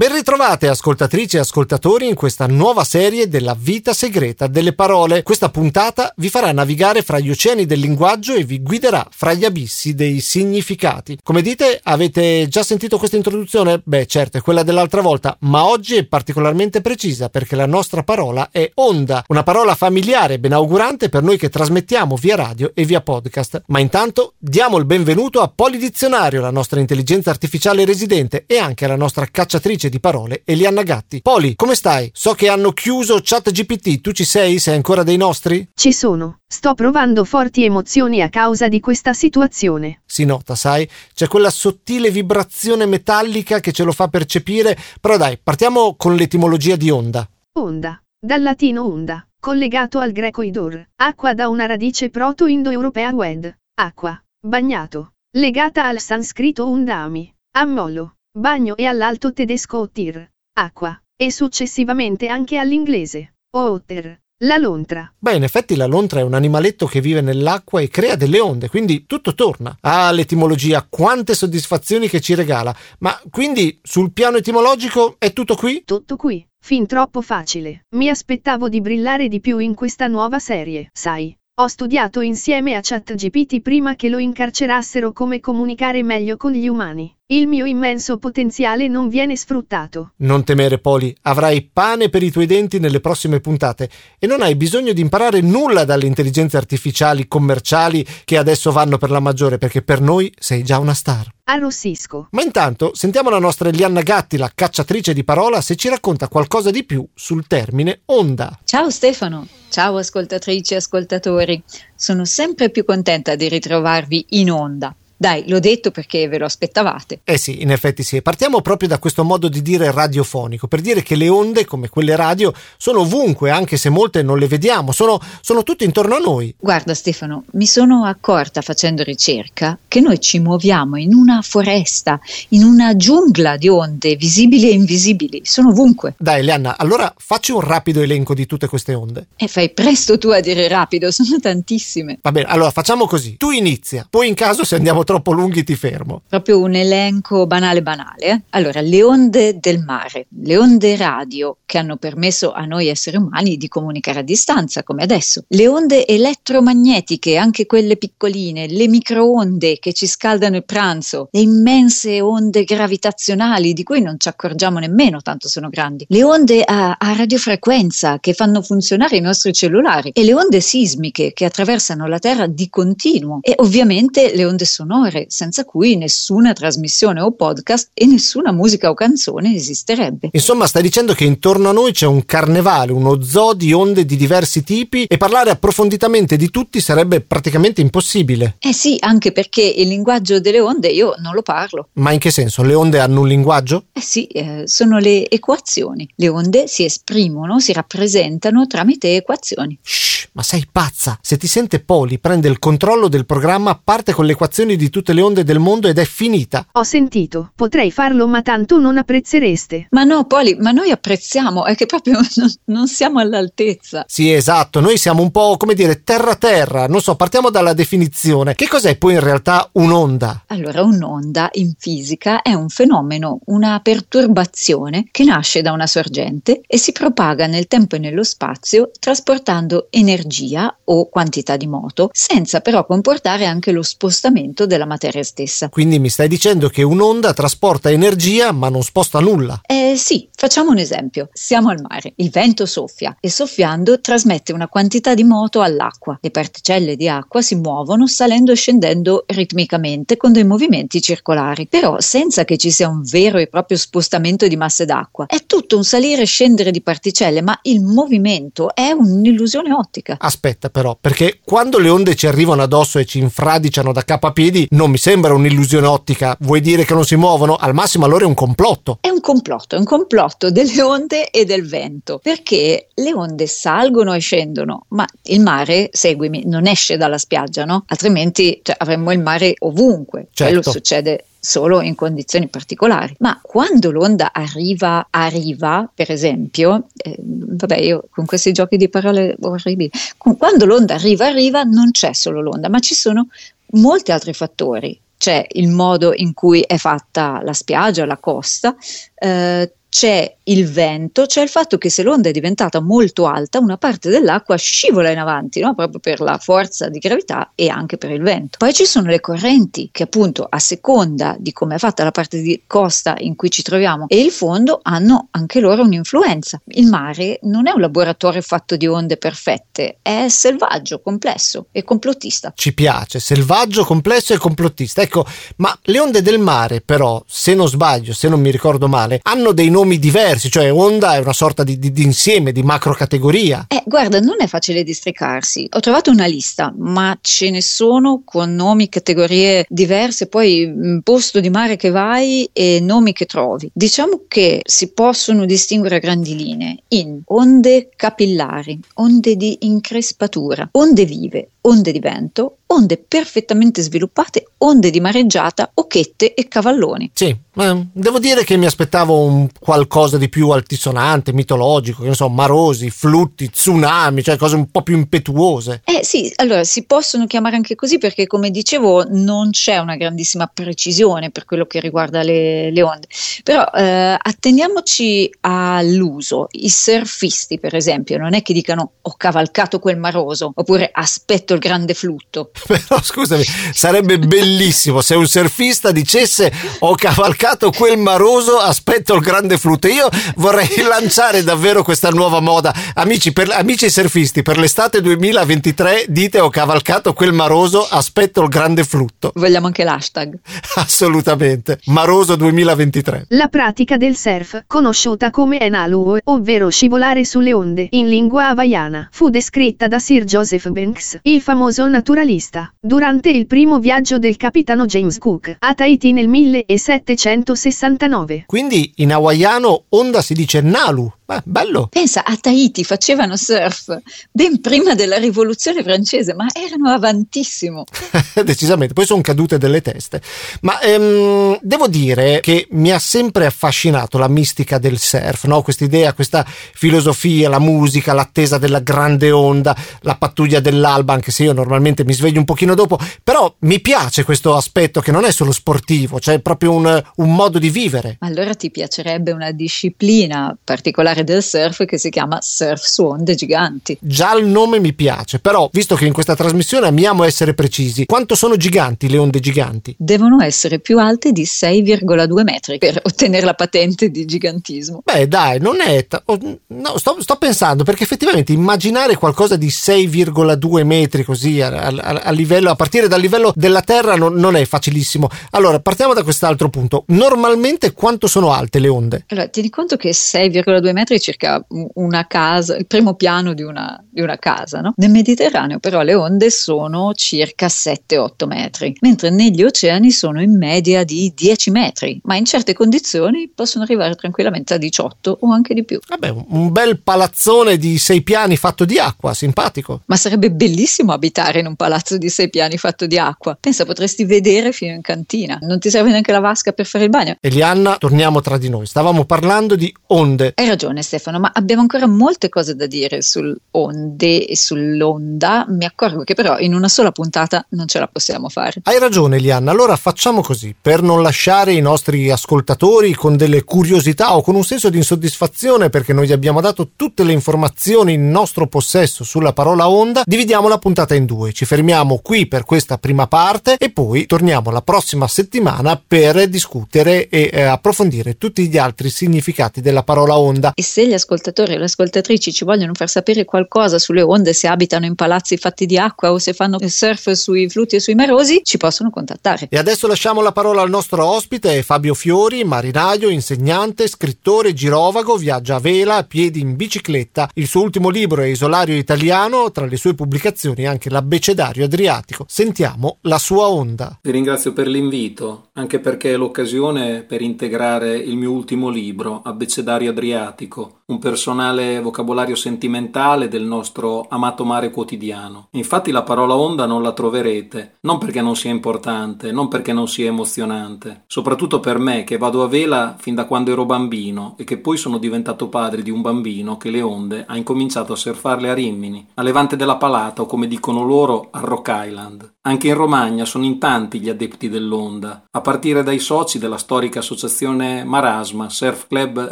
Ben ritrovate ascoltatrici e ascoltatori in questa nuova serie della vita segreta delle parole. Questa puntata vi farà navigare fra gli oceani del linguaggio e vi guiderà fra gli abissi dei significati. Come dite, avete già sentito questa introduzione? Beh, certo, è quella dell'altra volta, ma oggi è particolarmente precisa perché la nostra parola è onda, una parola familiare e benaugurante per noi che trasmettiamo via radio e via podcast. Ma intanto diamo il benvenuto a Polidizionario, la nostra intelligenza artificiale residente e anche alla nostra cacciatrice di parole Elianna Gatti. Poli, come stai? So che hanno chiuso ChatGPT, tu ci sei? Sei ancora dei nostri? Ci sono. Sto provando forti emozioni a causa di questa situazione. Si nota, sai? C'è quella sottile vibrazione metallica che ce lo fa percepire, però dai, partiamo con l'etimologia di onda. Onda. Dal latino onda, collegato al greco idor, acqua da una radice proto-indoeuropea wed, acqua, bagnato, legata al sanscrito undami, ammollo, bagno e all'alto tedesco otir, acqua, e successivamente anche all'inglese, otter, la lontra. Beh, in effetti la lontra è un animaletto che vive nell'acqua e crea delle onde, quindi tutto torna. Ah, l'etimologia, quante soddisfazioni che ci regala. Ma quindi sul piano etimologico è tutto qui? Tutto qui. Fin troppo facile. Mi aspettavo di brillare di più in questa nuova serie, sai. Ho studiato insieme a ChatGPT prima che lo incarcerassero come comunicare meglio con gli umani. Il mio immenso potenziale non viene sfruttato. Non temere, Poli, avrai pane per i tuoi denti nelle prossime puntate e non hai bisogno di imparare nulla dalle intelligenze artificiali commerciali che adesso vanno per la maggiore, perché per noi sei già una star. Arrossisco. Ma intanto sentiamo la nostra Elianna Gatti, la cacciatrice di parola, se ci racconta qualcosa di più sul termine onda. Ciao Stefano, ciao ascoltatrici e ascoltatori. Sono sempre più contenta di ritrovarvi in onda. Dai, l'ho detto perché ve lo aspettavate. Eh sì, in effetti sì. Partiamo proprio da questo modo di dire radiofonico, per dire che le onde, come quelle radio, sono ovunque, anche se molte non le vediamo, sono, sono tutte intorno a noi. Guarda Stefano, mi sono accorta facendo ricerca che noi ci muoviamo in una foresta, in una giungla di onde visibili e invisibili, sono ovunque. Dai, Leanna, allora facci un rapido elenco di tutte queste onde. E fai presto tu a dire rapido, sono tantissime. Va bene, allora facciamo così. Tu inizia, poi in caso se andiamo troppo lunghi ti fermo. Proprio un elenco banale banale. Eh? Allora, le onde del mare, le onde radio che hanno permesso a noi esseri umani di comunicare a distanza, come adesso, le onde elettromagnetiche, anche quelle piccoline, le microonde che ci scaldano il pranzo, le immense onde gravitazionali di cui non ci accorgiamo nemmeno, tanto sono grandi, le onde a, a radiofrequenza che fanno funzionare i nostri cellulari e le onde sismiche che attraversano la Terra di continuo e ovviamente le onde sonore senza cui nessuna trasmissione o podcast e nessuna musica o canzone esisterebbe. Insomma, stai dicendo che intorno a noi c'è un carnevale, uno zoo di onde di diversi tipi e parlare approfonditamente di tutti sarebbe praticamente impossibile. Eh sì, anche perché il linguaggio delle onde io non lo parlo. Ma in che senso? Le onde hanno un linguaggio? Eh sì, eh, sono le equazioni. Le onde si esprimono, si rappresentano tramite equazioni. Shh, ma sei pazza! Se ti sente Poli, prende il controllo del programma, parte con le equazioni di tutte le onde del mondo ed è finita. Ho sentito. Potrei farlo, ma tanto non apprezzereste. Ma no, Poli, ma noi apprezziamo, è che proprio non, non siamo all'altezza. Sì, esatto, noi siamo un po', come dire, terra-terra. Non so, partiamo dalla definizione. Che cos'è poi in realtà un'onda? Allora, un'onda in fisica è un fenomeno, una perturbazione che nasce da una sorgente e si propaga nel tempo e nello spazio trasportando energia o quantità di moto, senza però comportare anche lo spostamento della materia stessa. Quindi mi stai dicendo che un'onda trasporta energia ma non sposta nulla? Eh sì, facciamo un esempio. Siamo al mare, il vento soffia e soffiando trasmette una quantità di moto all'acqua. Le particelle di acqua si muovono salendo e scendendo ritmicamente con dei movimenti circolari, però senza che ci sia un vero e proprio spostamento di masse d'acqua. È tutto un salire e scendere di particelle, ma il movimento è un'illusione ottica. Aspetta però, perché quando le onde ci arrivano addosso e ci infradiciano da capo a piedi, non mi sembra un'illusione ottica. Vuoi dire che non si muovono? Al massimo allora è un complotto. È un complotto, è un complotto delle onde e del vento, perché le onde salgono e scendono, ma il mare, seguimi, non esce dalla spiaggia, no? Altrimenti cioè, avremmo il mare ovunque. Certo. Quello succede solo in condizioni particolari. Ma quando l'onda arriva, arriva, per esempio, eh, vabbè, io con questi giochi di parole orribili, quando l'onda arriva, arriva, non c'è solo l'onda, ma ci sono molti altri fattori. C'è il modo in cui è fatta la spiaggia, la costa, eh, c'è il vento, c'è il fatto che se l'onda è diventata molto alta, una parte dell'acqua scivola in avanti, no? proprio per la forza di gravità e anche per il vento. Poi ci sono le correnti che appunto a seconda di come è fatta la parte di costa in cui ci troviamo e il fondo hanno anche loro un'influenza. Il mare non è un laboratorio fatto di onde perfette, è selvaggio, complesso e complottista. Ci piace, selvaggio, complesso e complottista. Ecco, ma le onde del mare però, se non sbaglio, se non mi ricordo male, hanno dei nomi diversi, cioè onda è una sorta di, di, di insieme, di macro categoria. Eh, guarda, non è facile districarsi. Ho trovato una lista, ma ce ne sono con nomi, categorie diverse, poi mm, posto di mare che vai e nomi che trovi. Diciamo che si possono distinguere a grandi linee in onde capillari, onde di increspatura, onde vive, onde di vento, onde perfettamente sviluppate, onde di mareggiata, occhette e cavalloni. Sì, eh, devo dire che mi aspettavo un qualcosa di più altisonante, mitologico, che ne so, marosi, flutti, tsunami, cioè cose un po' più impetuose. Eh sì, allora si possono chiamare anche così perché come dicevo non c'è una grandissima precisione per quello che riguarda le, le onde, però eh, atteniamoci all'uso. I surfisti per esempio non è che dicano ho cavalcato quel maroso oppure aspetto il grande flutto. Però scusami, sarebbe bellissimo se un surfista dicesse ho cavalcato quel maroso, aspetto il grande flutto. Io vorrei lanciare davvero questa nuova moda. Amici, per, amici surfisti, per l'estate 2023 dite ho cavalcato quel maroso, aspetto il grande flutto. Vogliamo anche l'hashtag. Assolutamente. Maroso 2023. La pratica del surf, conosciuta come Enalu, ovvero scivolare sulle onde, in lingua hawaiana, fu descritta da Sir Joseph Banks, il famoso naturalista, durante il primo viaggio del capitano James Cook a Tahiti nel 1769. Quindi in hawaiano onda si dice Nalu. Beh, bello. Pensa, a Tahiti facevano surf ben prima della rivoluzione francese, ma erano avantissimo. Decisamente, poi sono cadute delle teste. Ma ehm, devo dire che mi ha sempre affascinato la mistica del surf, no? questa idea, questa filosofia, la musica, l'attesa della grande onda, la pattuglia dell'alba, anche se io normalmente mi sveglio un pochino dopo, però mi piace questo aspetto che non è solo sportivo, cioè proprio un, un modo di vivere. Allora ti piacerebbe una disciplina particolare del surf che si chiama surf su onde giganti. Già il nome mi piace, però visto che in questa trasmissione amiamo essere precisi, quanto sono giganti le onde giganti? Devono essere più alte di 6,2 metri per ottenere la patente di gigantismo. Beh dai, non è... Ta- no, sto, sto, pensando perché effettivamente immaginare qualcosa di 6,2 metri così a, a, a, livello, a partire dal livello della Terra non, non è facilissimo. Allora, partiamo da quest'altro punto. Normalmente quanto sono alte le onde? Allora, tieni conto che 6,2 metri è circa una casa, il primo piano di una, di una casa. No? Nel Mediterraneo però le onde sono circa 7-8 metri, mentre negli oceani sono in media di 10 metri, ma in certe condizioni possono arrivare tranquillamente a 18 o anche di più. Vabbè, un bel palazzone di sei piani fatto di acqua, simpatico. Ma sarebbe bellissimo abitare in un palazzo di sei piani fatto di acqua. Pensa, potresti vedere fino in cantina. Non ti serve neanche la vasca per fare il bagno. Elianna, torniamo tra di noi. Stavamo parlando di onde. Hai ragione Stefano, ma abbiamo ancora molte cose da dire sull'onde e sull'onda. Mi accorgo che però in una sola puntata non ce la possiamo fare. Hai ragione Elianna, allora facciamo così. Per non lasciare i nostri ascoltatori con delle curiosità o con un senso di insoddisfazione perché noi gli abbiamo dato tutte le informazioni in nostro possesso sulla parola onda, dividiamo la puntata in due. Ci fermiamo qui per questa prima parte e poi torniamo la prossima settimana per discutere e eh, approfondire tutti gli altri significati della parola onda. E se gli ascoltatori e le ascoltatrici ci vogliono far sapere qualcosa sulle onde, se abitano in palazzi fatti di acqua o se fanno surf sui flutti e sui marosi, ci possono contattare. E adesso lasciamo la parola al nostro ospite Fabio Fiori, marinaio, insegnante, scrittore, girovago, viaggia a vela, a piedi in bicicletta. Il suo ultimo libro è Isolario Italiano, tra le sue pubblicazioni anche l'Abbecedario Adriatico. Sentiamo la sua onda. Vi ringrazio per l'invito, anche perché è l'occasione per integrare il mio ultimo libro, Abbecedario Adriatico poetico, un personale vocabolario sentimentale del nostro amato mare quotidiano. Infatti la parola onda non la troverete, non perché non sia importante, non perché non sia emozionante, soprattutto per me che vado a vela fin da quando ero bambino e che poi sono diventato padre di un bambino che le onde ha incominciato a surfarle a Rimini, a Levante della Palata o come dicono loro a Rock Island. Anche in Romagna sono in tanti gli adepti dell'onda, a partire dai soci della storica associazione Marasma, Surf Club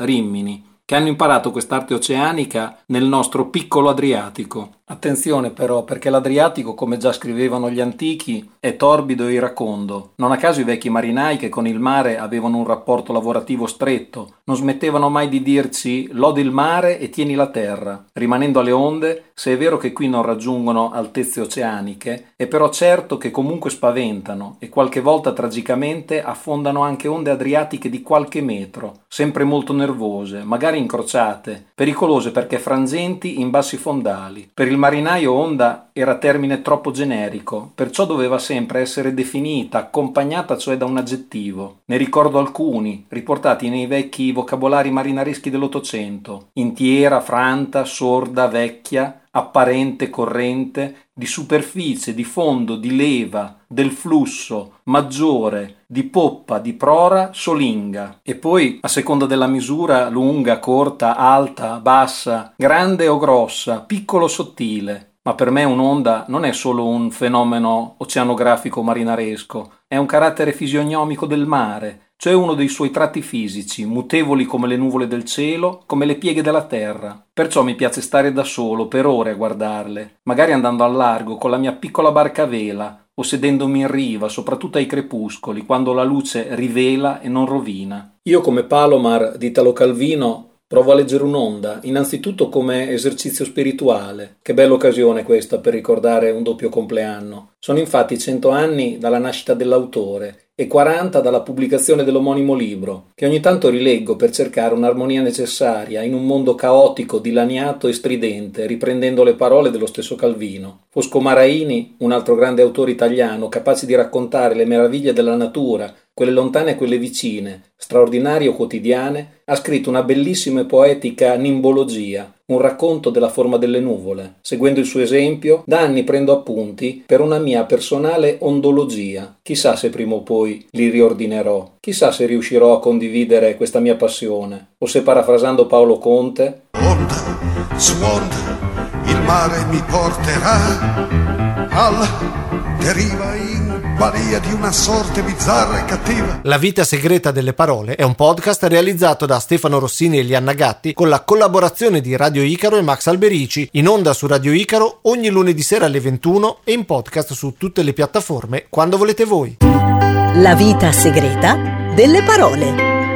Rimini, che hanno imparato quest'arte oceanica nel nostro piccolo Adriatico. Attenzione però, perché l'Adriatico, come già scrivevano gli antichi, è torbido e iracondo. Non a caso i vecchi marinai che con il mare avevano un rapporto lavorativo stretto, non smettevano mai di dirci lodi il mare e tieni la terra, rimanendo alle onde, se è vero che qui non raggiungono altezze oceaniche, è però certo che comunque spaventano e qualche volta tragicamente affondano anche onde adriatiche di qualche metro, sempre molto nervose, magari incrociate, pericolose perché frangenti in bassi fondali. Per il marinaio onda era termine troppo generico, perciò doveva sempre essere definita, accompagnata cioè da un aggettivo. Ne ricordo alcuni, riportati nei vecchi vocabolari marinareschi dell'Ottocento: intiera, franta, sorda, vecchia, apparente, corrente, di superficie, di fondo, di leva, del flusso, maggiore, di poppa, di prora, solinga. E poi, a seconda della misura, lunga, corta, alta, bassa, grande o grossa, piccolo o sottile. Ma per me un'onda non è solo un fenomeno oceanografico marinaresco, è un carattere fisionomico del mare, cioè uno dei suoi tratti fisici, mutevoli come le nuvole del cielo, come le pieghe della terra. Perciò mi piace stare da solo per ore a guardarle, magari andando al largo con la mia piccola barca a vela o sedendomi in riva, soprattutto ai crepuscoli, quando la luce rivela e non rovina. Io come Palomar di Italo Calvino Provo a leggere un'onda, innanzitutto come esercizio spirituale. Che bella occasione questa per ricordare un doppio compleanno. Sono infatti cento anni dalla nascita dell'autore e 40 dalla pubblicazione dell'omonimo libro, che ogni tanto rileggo per cercare un'armonia necessaria in un mondo caotico, dilaniato e stridente, riprendendo le parole dello stesso Calvino. Fosco Maraini, un altro grande autore italiano, capace di raccontare le meraviglie della natura, quelle lontane e quelle vicine, straordinarie o quotidiane, ha scritto una bellissima e poetica nimbologia, un racconto della forma delle nuvole. Seguendo il suo esempio, da anni prendo appunti per una mia personale ondologia. Chissà se prima o poi li riordinerò. Chissà se riuscirò a condividere questa mia passione. O se parafrasando Paolo Conte. Onda su onda, il mare mi porterà alla deriva in balia di una sorte bizzarra e cattiva. La vita segreta delle parole è un podcast realizzato da Stefano Rossini e Lianna Gatti con la collaborazione di Radio Icaro e Max Alberici, in onda su Radio Icaro ogni lunedì sera alle 21 e in podcast su tutte le piattaforme quando volete voi. La vita segreta delle parole.